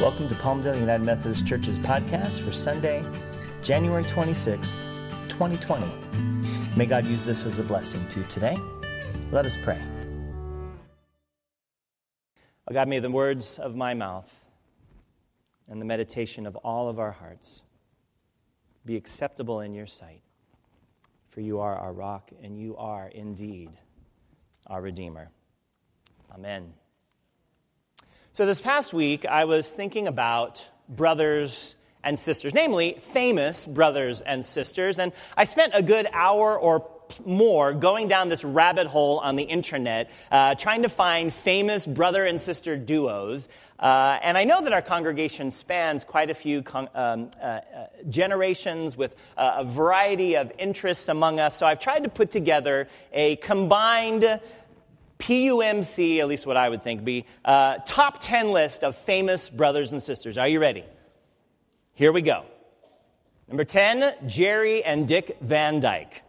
Welcome to Palmdale United Methodist Church's podcast for Sunday, January 26th, 2020. May God use this as a blessing to today. Let us pray. Oh God, may the words of my mouth and the meditation of all of our hearts be acceptable in your sight. For you are our rock, and you are indeed our Redeemer. Amen. So, this past week, I was thinking about brothers and sisters, namely famous brothers and sisters, and I spent a good hour or more going down this rabbit hole on the internet, uh, trying to find famous brother and sister duos. Uh, and I know that our congregation spans quite a few con- um, uh, uh generations with a variety of interests among us. So I've tried to put together a combined PUMC, at least what I would think, be uh, top 10 list of famous brothers and sisters. Are you ready? Here we go. Number 10, Jerry and Dick Van Dyke.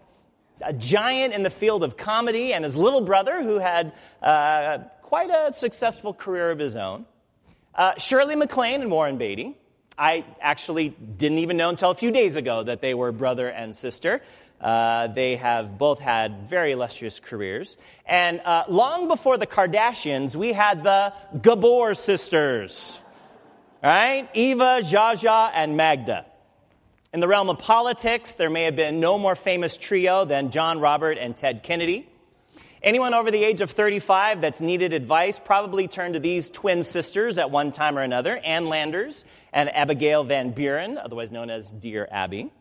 A giant in the field of comedy, and his little brother, who had uh, quite a successful career of his own. Uh, Shirley MacLaine and Warren Beatty. I actually didn't even know until a few days ago that they were brother and sister. Uh, they have both had very illustrious careers. And uh, long before the Kardashians, we had the Gabor sisters, right? Eva, Zsa, and Magda. In the realm of politics, there may have been no more famous trio than John Robert and Ted Kennedy. Anyone over the age of 35 that's needed advice probably turned to these twin sisters at one time or another, Ann Landers and Abigail Van Buren, otherwise known as Dear Abby.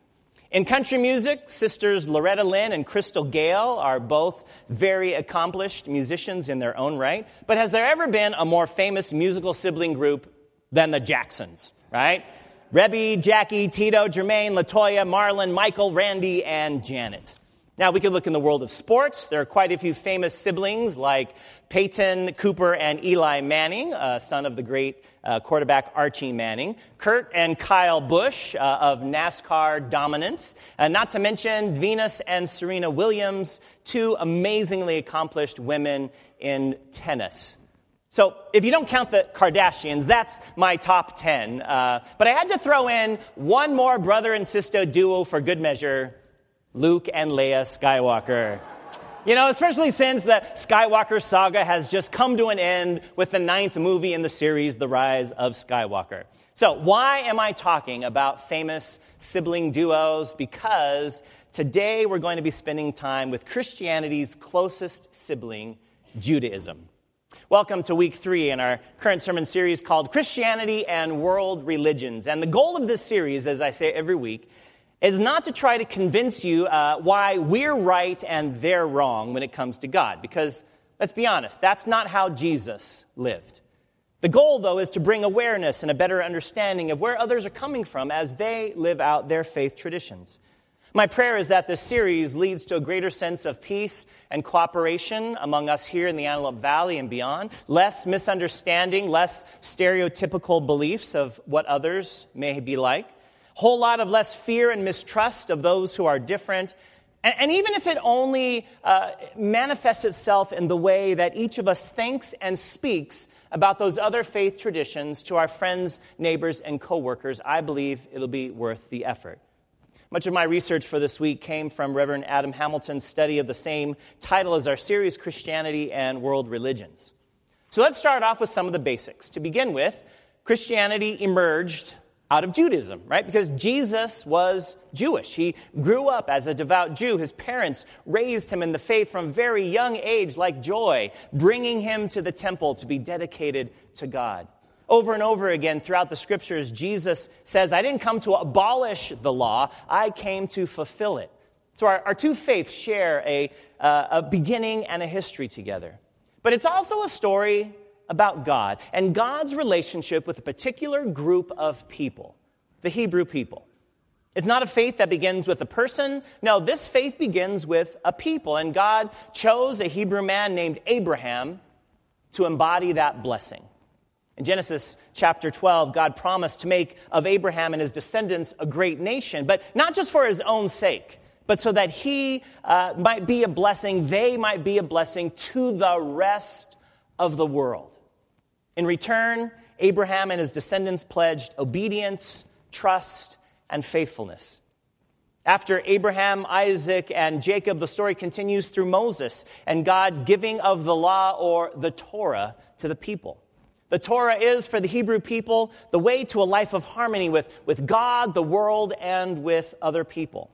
In country music, sisters Loretta Lynn and Crystal Gayle are both very accomplished musicians in their own right. But has there ever been a more famous musical sibling group than the Jacksons, right? Rebbie, Jackie, Tito, Jermaine, Latoya, Marlon, Michael, Randy, and Janet. Now, we could look in the world of sports. There are quite a few famous siblings like Peyton, Cooper, and Eli Manning, uh, son of the great uh, quarterback Archie Manning, Kurt and Kyle Busch uh, of NASCAR dominance, uh, not to mention Venus and Serena Williams, two amazingly accomplished women in tennis. So, if you don't count the Kardashians, that's my top 10. Uh, but I had to throw in one more brother and sister duo for good measure Luke and Leia Skywalker. You know, especially since the Skywalker saga has just come to an end with the ninth movie in the series, The Rise of Skywalker. So, why am I talking about famous sibling duos? Because today we're going to be spending time with Christianity's closest sibling, Judaism. Welcome to week three in our current sermon series called Christianity and World Religions. And the goal of this series, as I say every week, is not to try to convince you uh, why we're right and they're wrong when it comes to God. Because, let's be honest, that's not how Jesus lived. The goal, though, is to bring awareness and a better understanding of where others are coming from as they live out their faith traditions. My prayer is that this series leads to a greater sense of peace and cooperation among us here in the Antelope Valley and beyond, less misunderstanding, less stereotypical beliefs of what others may be like, whole lot of less fear and mistrust of those who are different. And, and even if it only uh, manifests itself in the way that each of us thinks and speaks about those other faith traditions to our friends, neighbors, and coworkers, I believe it'll be worth the effort. Much of my research for this week came from Reverend Adam Hamilton's study of the same title as our series, Christianity and World Religions. So let's start off with some of the basics. To begin with, Christianity emerged out of Judaism, right? Because Jesus was Jewish. He grew up as a devout Jew. His parents raised him in the faith from a very young age, like joy, bringing him to the temple to be dedicated to God. Over and over again throughout the scriptures, Jesus says, I didn't come to abolish the law, I came to fulfill it. So our, our two faiths share a, uh, a beginning and a history together. But it's also a story about God and God's relationship with a particular group of people, the Hebrew people. It's not a faith that begins with a person. No, this faith begins with a people. And God chose a Hebrew man named Abraham to embody that blessing. In Genesis chapter 12, God promised to make of Abraham and his descendants a great nation, but not just for his own sake, but so that he uh, might be a blessing, they might be a blessing to the rest of the world. In return, Abraham and his descendants pledged obedience, trust, and faithfulness. After Abraham, Isaac, and Jacob, the story continues through Moses and God giving of the law or the Torah to the people. The Torah is, for the Hebrew people, the way to a life of harmony with, with God, the world, and with other people.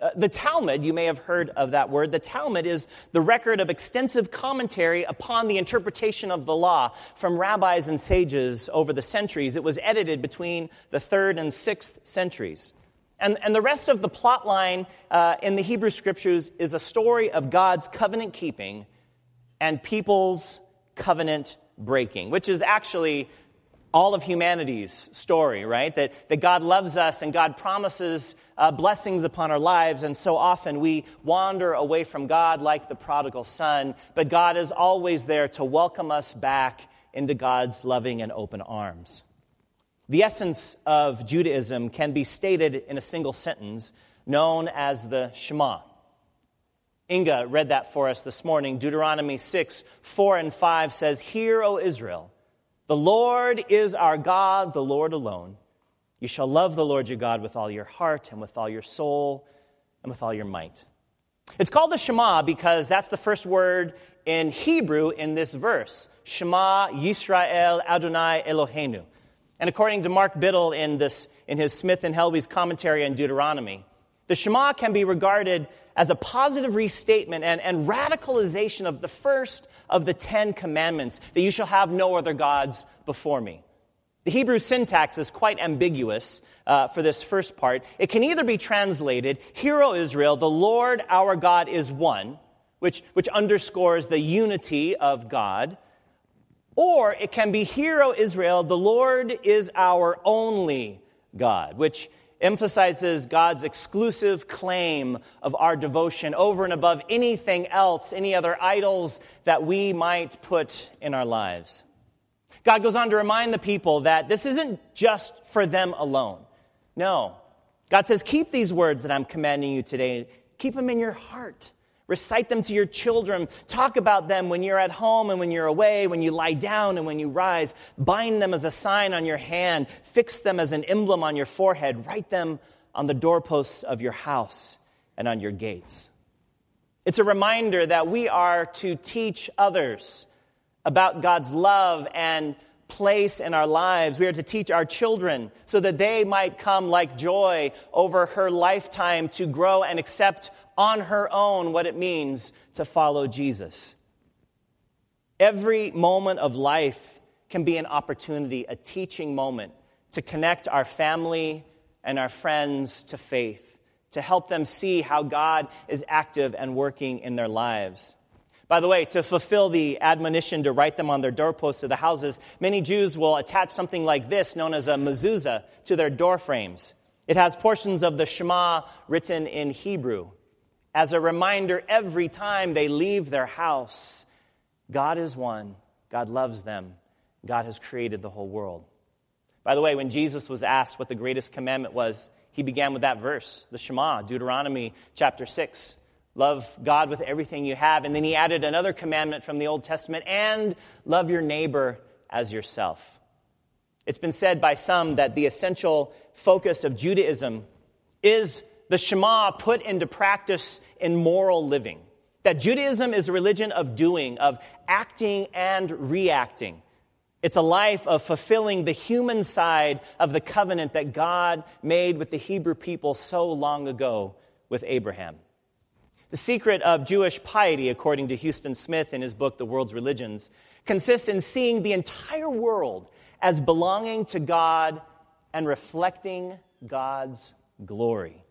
Uh, the Talmud, you may have heard of that word. The Talmud is the record of extensive commentary upon the interpretation of the law from rabbis and sages over the centuries. It was edited between the third and sixth centuries. And, and the rest of the plot line uh, in the Hebrew scriptures is a story of God's covenant keeping and people's covenant breaking, which is actually all of humanity's story, right? That, that God loves us and God promises uh, blessings upon our lives, and so often we wander away from God like the prodigal son, but God is always there to welcome us back into God's loving and open arms. The essence of Judaism can be stated in a single sentence known as the Shema. Inga read that for us this morning. Deuteronomy 6, 4 and 5 says, Hear, O Israel, the Lord is our God, the Lord alone. You shall love the Lord your God with all your heart and with all your soul and with all your might. It's called the Shema because that's the first word in Hebrew in this verse. Shema Yisrael Adonai Eloheinu. And according to Mark Biddle in, this, in his Smyth and Helwys commentary on Deuteronomy, the Shema can be regarded as a positive restatement and, and radicalization of the first of the Ten Commandments that you shall have no other gods before me. The Hebrew syntax is quite ambiguous uh, for this first part. It can either be translated, Hear, O Israel, the Lord our God is one, which, which underscores the unity of God. Or it can be, Hear, O Israel, the Lord is our only God, which emphasizes God's exclusive claim of our devotion over and above anything else, any other idols that we might put in our lives. God goes on to remind the people that this isn't just for them alone. No. God says, keep these words that I'm commanding you today, keep them in your heart. Recite them to your children. Talk about them when you're at home and when you're away, when you lie down and when you rise. Bind them as a sign on your hand. Fix them as an emblem on your forehead. Write them on the doorposts of your house and on your gates. It's a reminder that we are to teach others about God's love and place in our lives. We are to teach our children so that they might come like joy over her lifetime to grow and accept on her own what it means to follow Jesus. Every moment of life can be an opportunity, a teaching moment to connect our family and our friends to faith, to help them see how God is active and working in their lives. By the way, to fulfill the admonition to write them on their doorposts of the houses, many Jews will attach something like this, known as a mezuzah, to their door frames. It has portions of the Shema written in Hebrew as a reminder every time they leave their house God is one, God loves them, God has created the whole world. By the way, when Jesus was asked what the greatest commandment was, he began with that verse, the Shema, Deuteronomy chapter 6. Love God with everything you have. And then he added another commandment from the Old Testament and love your neighbor as yourself. It's been said by some that the essential focus of Judaism is the Shema put into practice in moral living. That Judaism is a religion of doing, of acting and reacting. It's a life of fulfilling the human side of the covenant that God made with the Hebrew people so long ago with Abraham. The secret of Jewish piety, according to Huston Smith in his book, The World's Religions, consists in seeing the entire world as belonging to God and reflecting God's glory.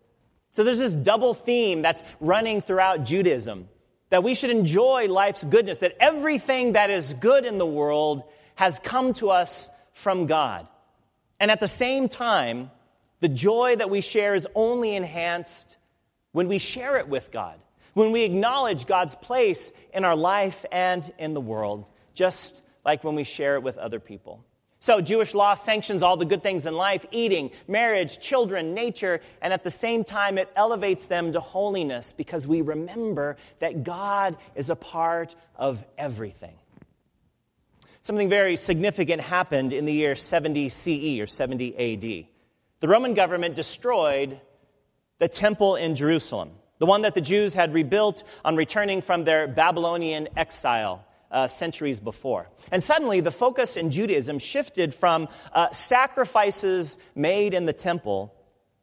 So there's this double theme that's running throughout Judaism that we should enjoy life's goodness, that everything that is good in the world has come to us from God. And at the same time, the joy that we share is only enhanced when we share it with God, when we acknowledge God's place in our life and in the world, just like when we share it with other people. So, Jewish law sanctions all the good things in life eating, marriage, children, nature, and at the same time, it elevates them to holiness because we remember that God is a part of everything. something very significant happened in the year 70 CE or 70 AD. The Roman government destroyed the temple in Jerusalem, the one that the Jews had rebuilt on returning from their Babylonian exile uh, centuries before. And suddenly, the focus in Judaism shifted from uh, sacrifices made in the temple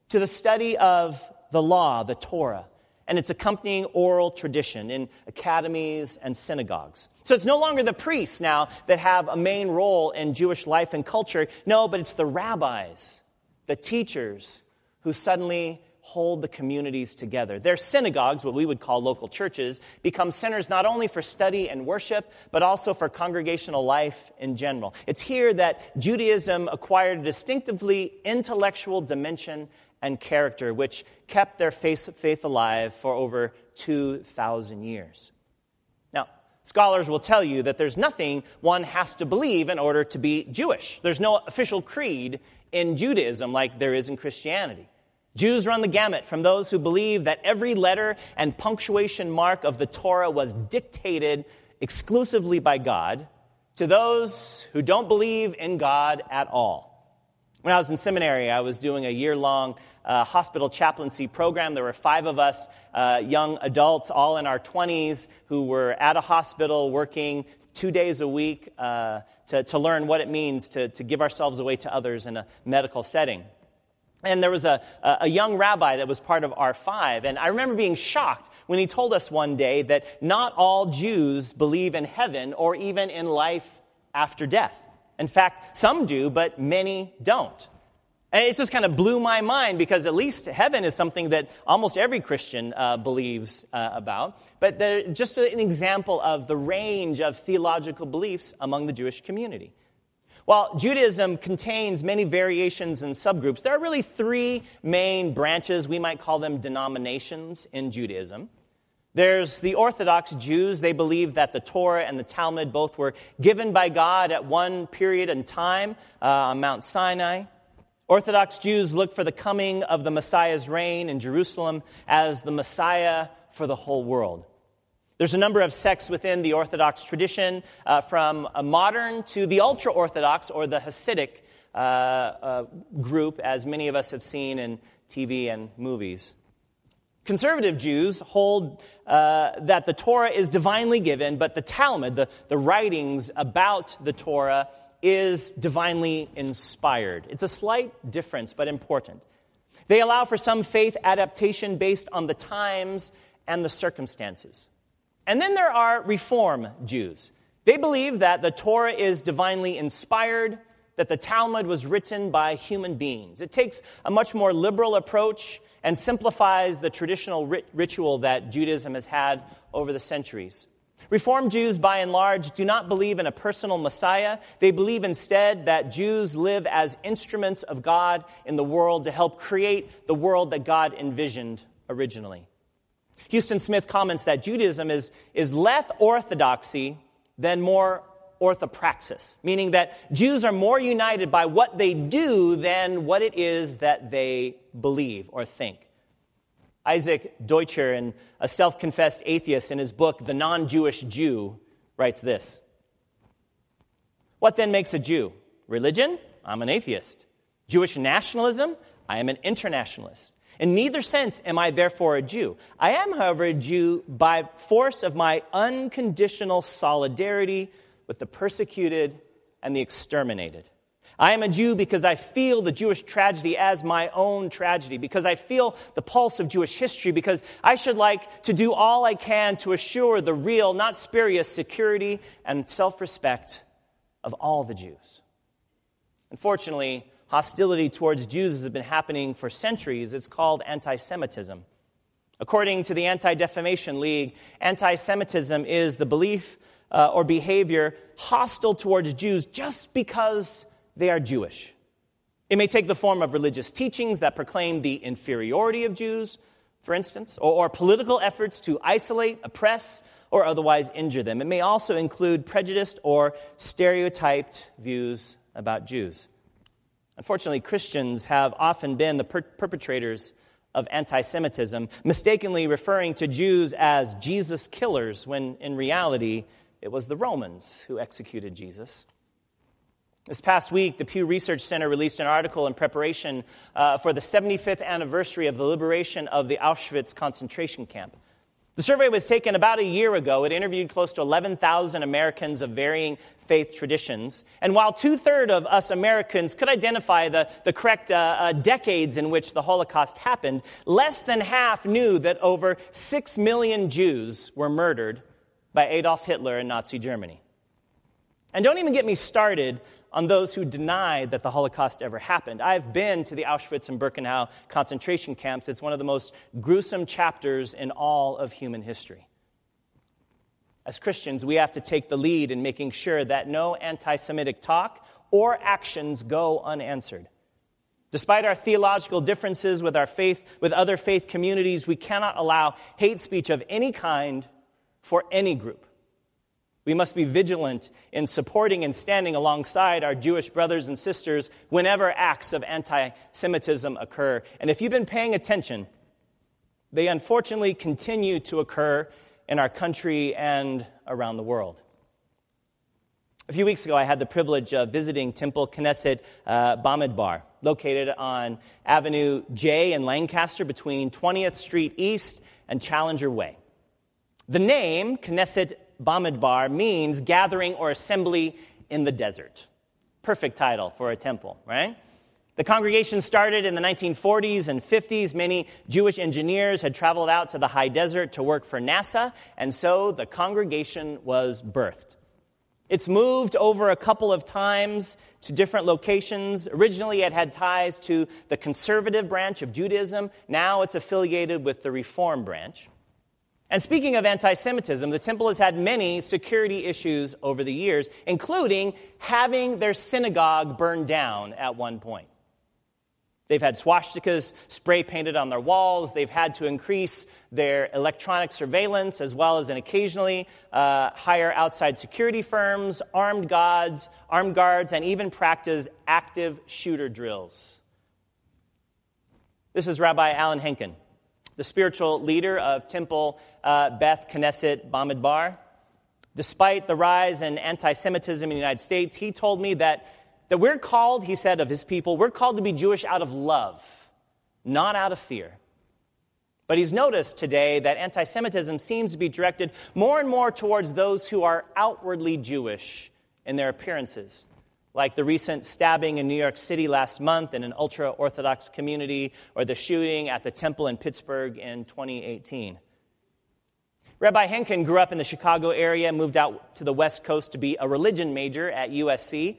to the study of the law, the Torah, and its accompanying oral tradition in academies and synagogues. So it's no longer the priests now that have a main role in Jewish life and culture. No, but it's the rabbis, the teachers, who suddenly hold the communities together. Their synagogues, what we would call local churches, become centers not only for study and worship, but also for congregational life in general. It's here that Judaism acquired a distinctively intellectual dimension and character, which kept their faith alive for over 2,000 years. Now, scholars will tell you that there's nothing one has to believe in order to be Jewish. There's no official creed in Judaism like there is in Christianity. Jews run the gamut from those who believe that every letter and punctuation mark of the Torah was dictated exclusively by God to those who don't believe in God at all. When I was in seminary, I was doing a year long uh, hospital chaplaincy program. There were five of us, uh, young adults, all in our 20s, who were at a hospital working two days a week uh, to, to learn what it means to, to give ourselves away to others in a medical setting. And there was a, a young rabbi that was part of R5. And I remember being shocked when he told us one day that not all Jews believe in heaven or even in life after death. In fact, some do, but many don't. And it just kind of blew my mind because at least heaven is something that almost every Christian uh, believes uh, about. But just an example of the range of theological beliefs among the Jewish community. While Judaism contains many variations and subgroups, there are really three main branches. We might call them denominations in Judaism. There's the Orthodox Jews. They believe that the Torah and the Talmud both were given by God at one period in time uh, on Mount Sinai. Orthodox Jews look for the coming of the Messiah's reign in Jerusalem as the Messiah for the whole world. There's a number of sects within the Orthodox tradition, uh, from modern to the ultra Orthodox or the Hasidic uh, uh, group, as many of us have seen in TV and movies. Conservative Jews hold uh, that the Torah is divinely given, but the Talmud, the, the writings about the Torah, is divinely inspired. It's a slight difference, but important. They allow for some faith adaptation based on the times and the circumstances. And then there are Reform Jews. They believe that the Torah is divinely inspired, that the Talmud was written by human beings. It takes a much more liberal approach and simplifies the traditional rit- ritual that Judaism has had over the centuries. Reform Jews, by and large, do not believe in a personal Messiah. They believe instead that Jews live as instruments of God in the world to help create the world that God envisioned originally. Huston Smith comments that Judaism is, is less orthodoxy than more orthopraxis, meaning that Jews are more united by what they do than what it is that they believe or think. Isaac Deutscher, a self confessed atheist, in his book, The Non Jewish Jew, writes this What then makes a Jew? Religion? I'm an atheist. Jewish nationalism? I am an internationalist. In neither sense am I therefore a Jew. I am, however, a Jew by force of my unconditional solidarity with the persecuted and the exterminated. I am a Jew because I feel the Jewish tragedy as my own tragedy, because I feel the pulse of Jewish history, because I should like to do all I can to assure the real, not spurious, security and self respect of all the Jews. Unfortunately, hostility towards Jews has been happening for centuries. It's called anti Semitism. According to the Anti Defamation League, anti Semitism is the belief uh, or behavior hostile towards Jews just because they are Jewish. It may take the form of religious teachings that proclaim the inferiority of Jews, for instance, or, or political efforts to isolate, oppress, or otherwise injure them. It may also include prejudiced or stereotyped views about Jews. Unfortunately, Christians have often been the per- perpetrators of anti Semitism, mistakenly referring to Jews as Jesus killers when in reality it was the Romans who executed Jesus. This past week, the Pew Research Center released an article in preparation uh, for the 75th anniversary of the liberation of the Auschwitz concentration camp. The survey was taken about a year ago. It interviewed close to 11,000 Americans of varying faith traditions. And while two thirds of us Americans could identify the, the correct uh, uh, decades in which the Holocaust happened, less than half knew that over 6 million Jews were murdered by Adolf Hitler in Nazi Germany. And don't even get me started on those who deny that the Holocaust ever happened. I've been to the Auschwitz and Birkenau concentration camps. It's one of the most gruesome chapters in all of human history. As Christians, we have to take the lead in making sure that no anti Semitic talk or actions go unanswered. Despite our theological differences with our faith, with other faith communities, we cannot allow hate speech of any kind for any group. We must be vigilant in supporting and standing alongside our Jewish brothers and sisters whenever acts of anti Semitism occur. And if you've been paying attention, they unfortunately continue to occur in our country and around the world. A few weeks ago, I had the privilege of visiting Temple Knesset uh, Bamidbar, located on Avenue J in Lancaster between 20th Street East and Challenger Way. The name, Knesset Bamidbar means gathering or assembly in the desert. Perfect title for a temple, right? The congregation started in the 1940s and 50s. Many Jewish engineers had traveled out to the high desert to work for NASA, and so the congregation was birthed. It's moved over a couple of times to different locations. Originally, it had ties to the conservative branch of Judaism. Now it's affiliated with the Reform branch. And speaking of anti Semitism, the temple has had many security issues over the years, including having their synagogue burned down at one point. They've had swastikas spray painted on their walls. They've had to increase their electronic surveillance as well as an occasionally uh, hire outside security firms, armed guards, armed guards, and even practice active shooter drills. This is Rabbi Alan Henkin the spiritual leader of Temple uh, Beth Knesset Bamidbar. Despite the rise in anti Semitism in the United States, he told me that, that we're called, he said of his people, we're called to be Jewish out of love, not out of fear. But he's noticed today that anti Semitism seems to be directed more and more towards those who are outwardly Jewish in their appearances like the recent stabbing in New York City last month in an ultra Orthodox community, or the shooting at the temple in Pittsburgh in 2018. Rabbi Henkin grew up in the Chicago area, moved out to the West Coast to be a religion major at USC.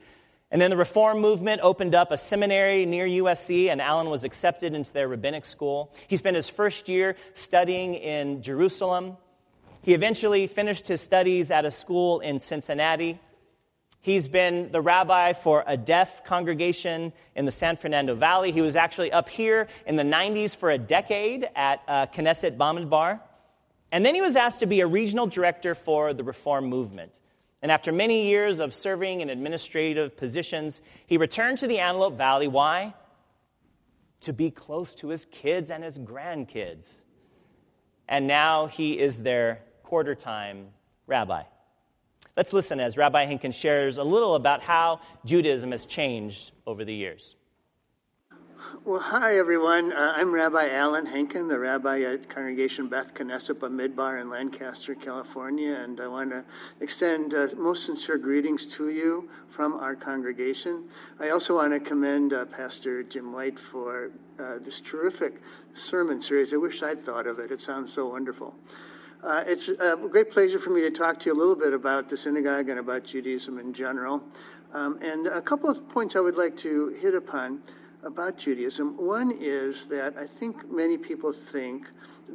And then the Reform movement opened up a seminary near USC, and Alan was accepted into their rabbinic school. He spent his first year studying in Jerusalem. He eventually finished his studies at a school in Cincinnati, He's been the rabbi for a deaf congregation in the San Fernando Valley. He was actually up here in the 90s for a decade at uh, Knesset Bamidbar. And then he was asked to be a regional director for the Reform movement. And after many years of serving in administrative positions, he returned to the Antelope Valley. Why? To be close to his kids and his grandkids. And now he is their quarter time rabbi. Let's listen as Rabbi Henkin shares a little about how Judaism has changed over the years. Well, hi, everyone. Uh, I'm Rabbi Alan Henkin, the rabbi at Congregation Beth Knesset Bamidbar in Lancaster, California, and I want to extend uh, most sincere greetings to you from our congregation. I also want to commend uh, Pastor Jim White for uh, this terrific sermon series. I wish I'd thought of it. It sounds so wonderful. Uh, it's a great pleasure for me to talk to you a little bit about the synagogue and about Judaism in general. Um, and a couple of points I would like to hit upon about Judaism. One is that I think many people think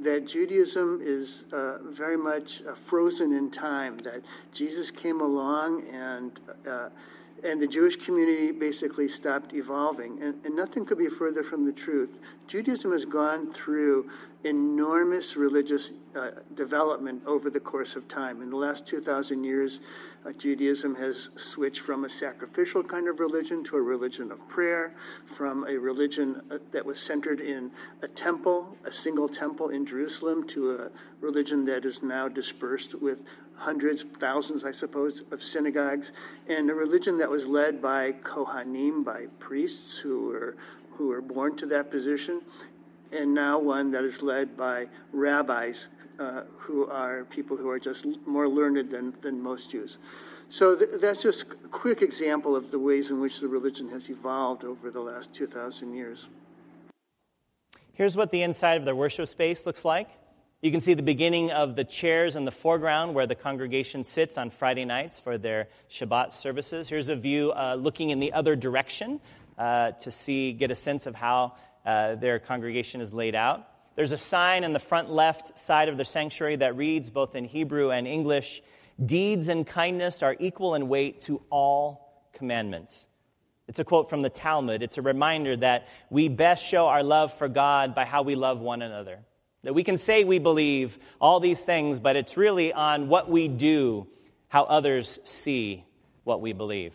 that Judaism is uh, very much uh, frozen in time, that Jesus came along and uh, and the Jewish community basically stopped evolving. And, and, nothing could be further from the truth. Judaism has gone through enormous religious uh, development over the course of time. In the last 2,000 years, uh, Judaism has switched from a sacrificial kind of religion to a religion of prayer, from a religion uh, that was centered in a temple, a single temple in Jerusalem, to a religion that is now dispersed with hundreds, thousands, I suppose, of synagogues, and a religion that was led by Kohanim, by priests who were, who were born to that position, and now one that is led by rabbis uh, who are people who are just more learned than, than most Jews. So th- that's just a quick example of the ways in which the religion has evolved over the last 2,000 years. Here's what the inside of their worship space looks like. You can see the beginning of the chairs in the foreground where the congregation sits on Friday nights for their Shabbat services. Here's a view uh, looking in the other direction uh, to see, get a sense of how uh, their congregation is laid out. There's a sign in the front left side of the sanctuary that reads, both in Hebrew and English, Deeds and kindness are equal in weight to all commandments. It's a quote from the Talmud. It's a reminder that we best show our love for God by how we love one another. That we can say we believe all these things, but it's really on what we do, how others see what we believe.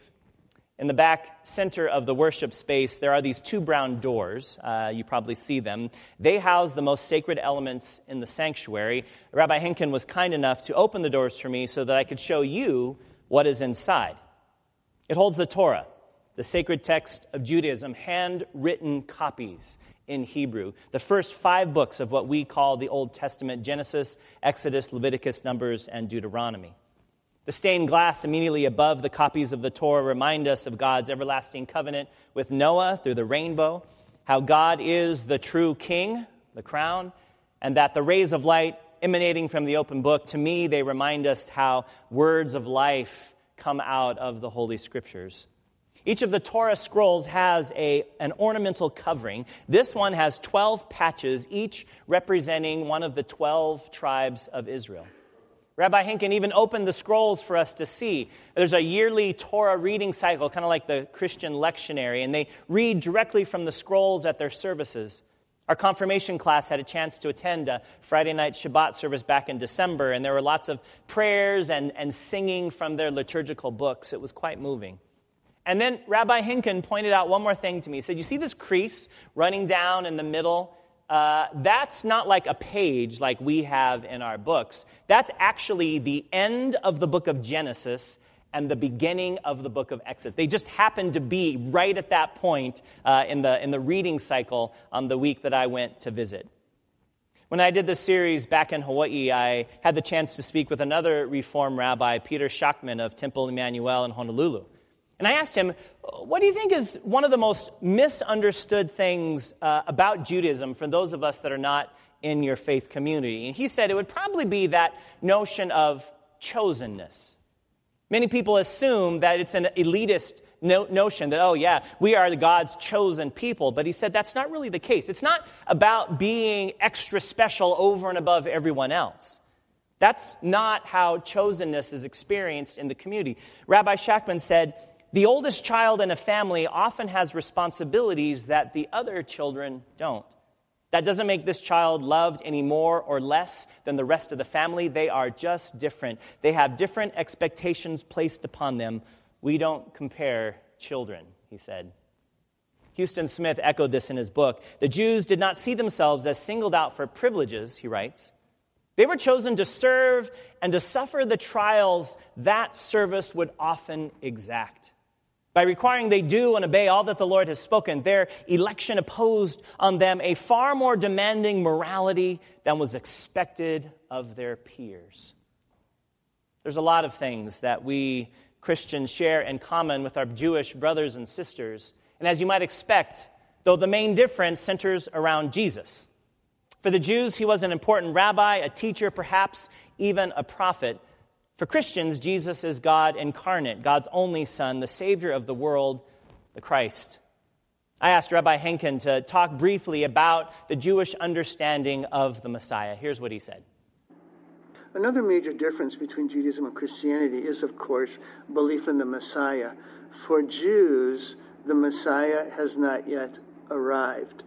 In the back center of the worship space, there are these two brown doors. Uh, you probably see them. They house the most sacred elements in the sanctuary. Rabbi Henkin was kind enough to open the doors for me so that I could show you what is inside. It holds the Torah, the sacred text of Judaism, handwritten copies in Hebrew. The first five books of what we call the Old Testament Genesis, Exodus, Leviticus, Numbers, and Deuteronomy. The stained glass immediately above the copies of the Torah remind us of God's everlasting covenant with Noah through the rainbow, how God is the true king, the crown, and that the rays of light emanating from the open book, to me, they remind us how words of life come out of the Holy Scriptures. Each of the Torah scrolls has a, an ornamental covering. This one has 12 patches, each representing one of the 12 tribes of Israel. Rabbi Henkin even opened the scrolls for us to see. There's a yearly Torah reading cycle, kind of like the Christian lectionary, and they read directly from the scrolls at their services. Our confirmation class had a chance to attend a Friday night Shabbat service back in December, and there were lots of prayers and, and singing from their liturgical books. It was quite moving. And then Rabbi Henkin pointed out one more thing to me. He said, You see this crease running down in the middle? Uh, that's not like a page like we have in our books. That's actually the end of the book of Genesis and the beginning of the book of Exodus. They just happened to be right at that point uh, in, the, in the reading cycle on the week that I went to visit. When I did this series back in Hawaii, I had the chance to speak with another Reform rabbi, Peter Schaktman of Temple Emmanuel in Honolulu. And I asked him, What do you think is one of the most misunderstood things uh, about Judaism for those of us that are not in your faith community? And he said it would probably be that notion of chosenness. Many people assume that it's an elitist no- notion that, oh, yeah, we are God's chosen people. But he said that's not really the case. It's not about being extra special over and above everyone else. That's not how chosenness is experienced in the community. Rabbi Schaktman said, the oldest child in a family often has responsibilities that the other children don't. That doesn't make this child loved any more or less than the rest of the family. They are just different. They have different expectations placed upon them. We don't compare children, he said. Huston Smith echoed this in his book. The Jews did not see themselves as singled out for privileges, he writes. They were chosen to serve and to suffer the trials that service would often exact. By requiring they do and obey all that the Lord has spoken, their election opposed on them a far more demanding morality than was expected of their peers. There's a lot of things that we Christians share in common with our Jewish brothers and sisters. And as you might expect, though the main difference centers around Jesus. For the Jews, he was an important rabbi, a teacher, perhaps even a prophet. For Christians, Jesus is God incarnate, God's only Son, the Savior of the world, the Christ. I asked Rabbi Henkin to talk briefly about the Jewish understanding of the Messiah. Here's what he said. Another major difference between Judaism and Christianity is, of course, belief in the Messiah. For Jews, the Messiah has not yet arrived.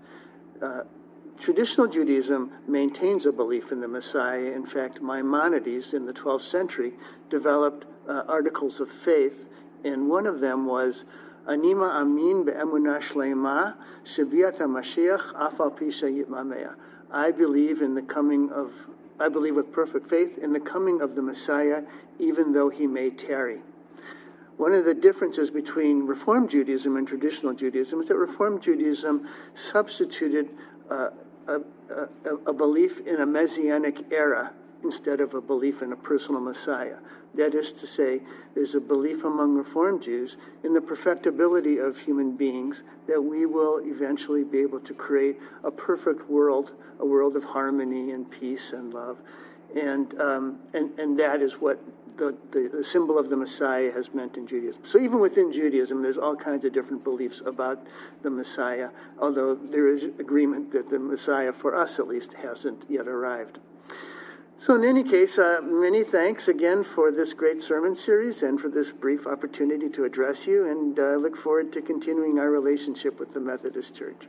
Uh, Traditional Judaism maintains a belief in the Messiah. In fact, Maimonides in the 12th century developed uh, articles of faith, and one of them was Anima Amin be'emunah shlema shibiat Mashiach afal pisha yitmamea. I believe in the coming of I believe with perfect faith in the coming of the Messiah, even though he may tarry. One of the differences between Reform Judaism and traditional Judaism is that Reform Judaism substituted uh, a, a, a belief in a messianic era instead of a belief in a personal Messiah. That is to say, there's a belief among Reformed Jews in the perfectibility of human beings that we will eventually be able to create a perfect world, a world of harmony and peace and love. And, um, and, and that is what the, the, the, symbol of the Messiah has meant in Judaism. So even within Judaism, there's all kinds of different beliefs about the Messiah, although there is agreement that the Messiah, for us at least, hasn't yet arrived. So, in any case, uh, many thanks again for this great sermon series and for this brief opportunity to address you, and I uh, look forward to continuing our relationship with the Methodist Church.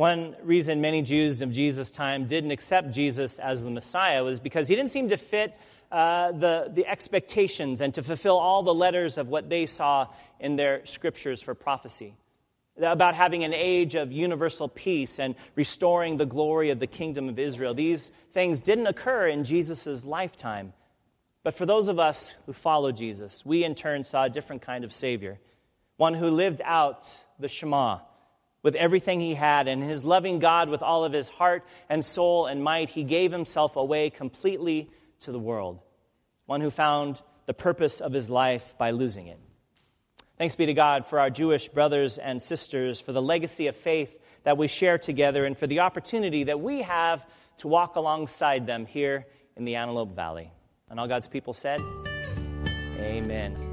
One reason many Jews of Jesus' time didn't accept Jesus as the Messiah was because he didn't seem to fit uh, the, the expectations and to fulfill all the letters of what they saw in their scriptures for prophecy about having an age of universal peace and restoring the glory of the kingdom of Israel. These things didn't occur in Jesus' lifetime. But for those of us who follow Jesus, we in turn saw a different kind of Savior, one who lived out the Shema with everything he had, and his loving God with all of his heart and soul and might, he gave himself away completely to the world, one who found the purpose of his life by losing it. Thanks be to God for our Jewish brothers and sisters, for the legacy of faith that we share together, and for the opportunity that we have to walk alongside them here in the Antelope Valley. And all God's people said, Amen.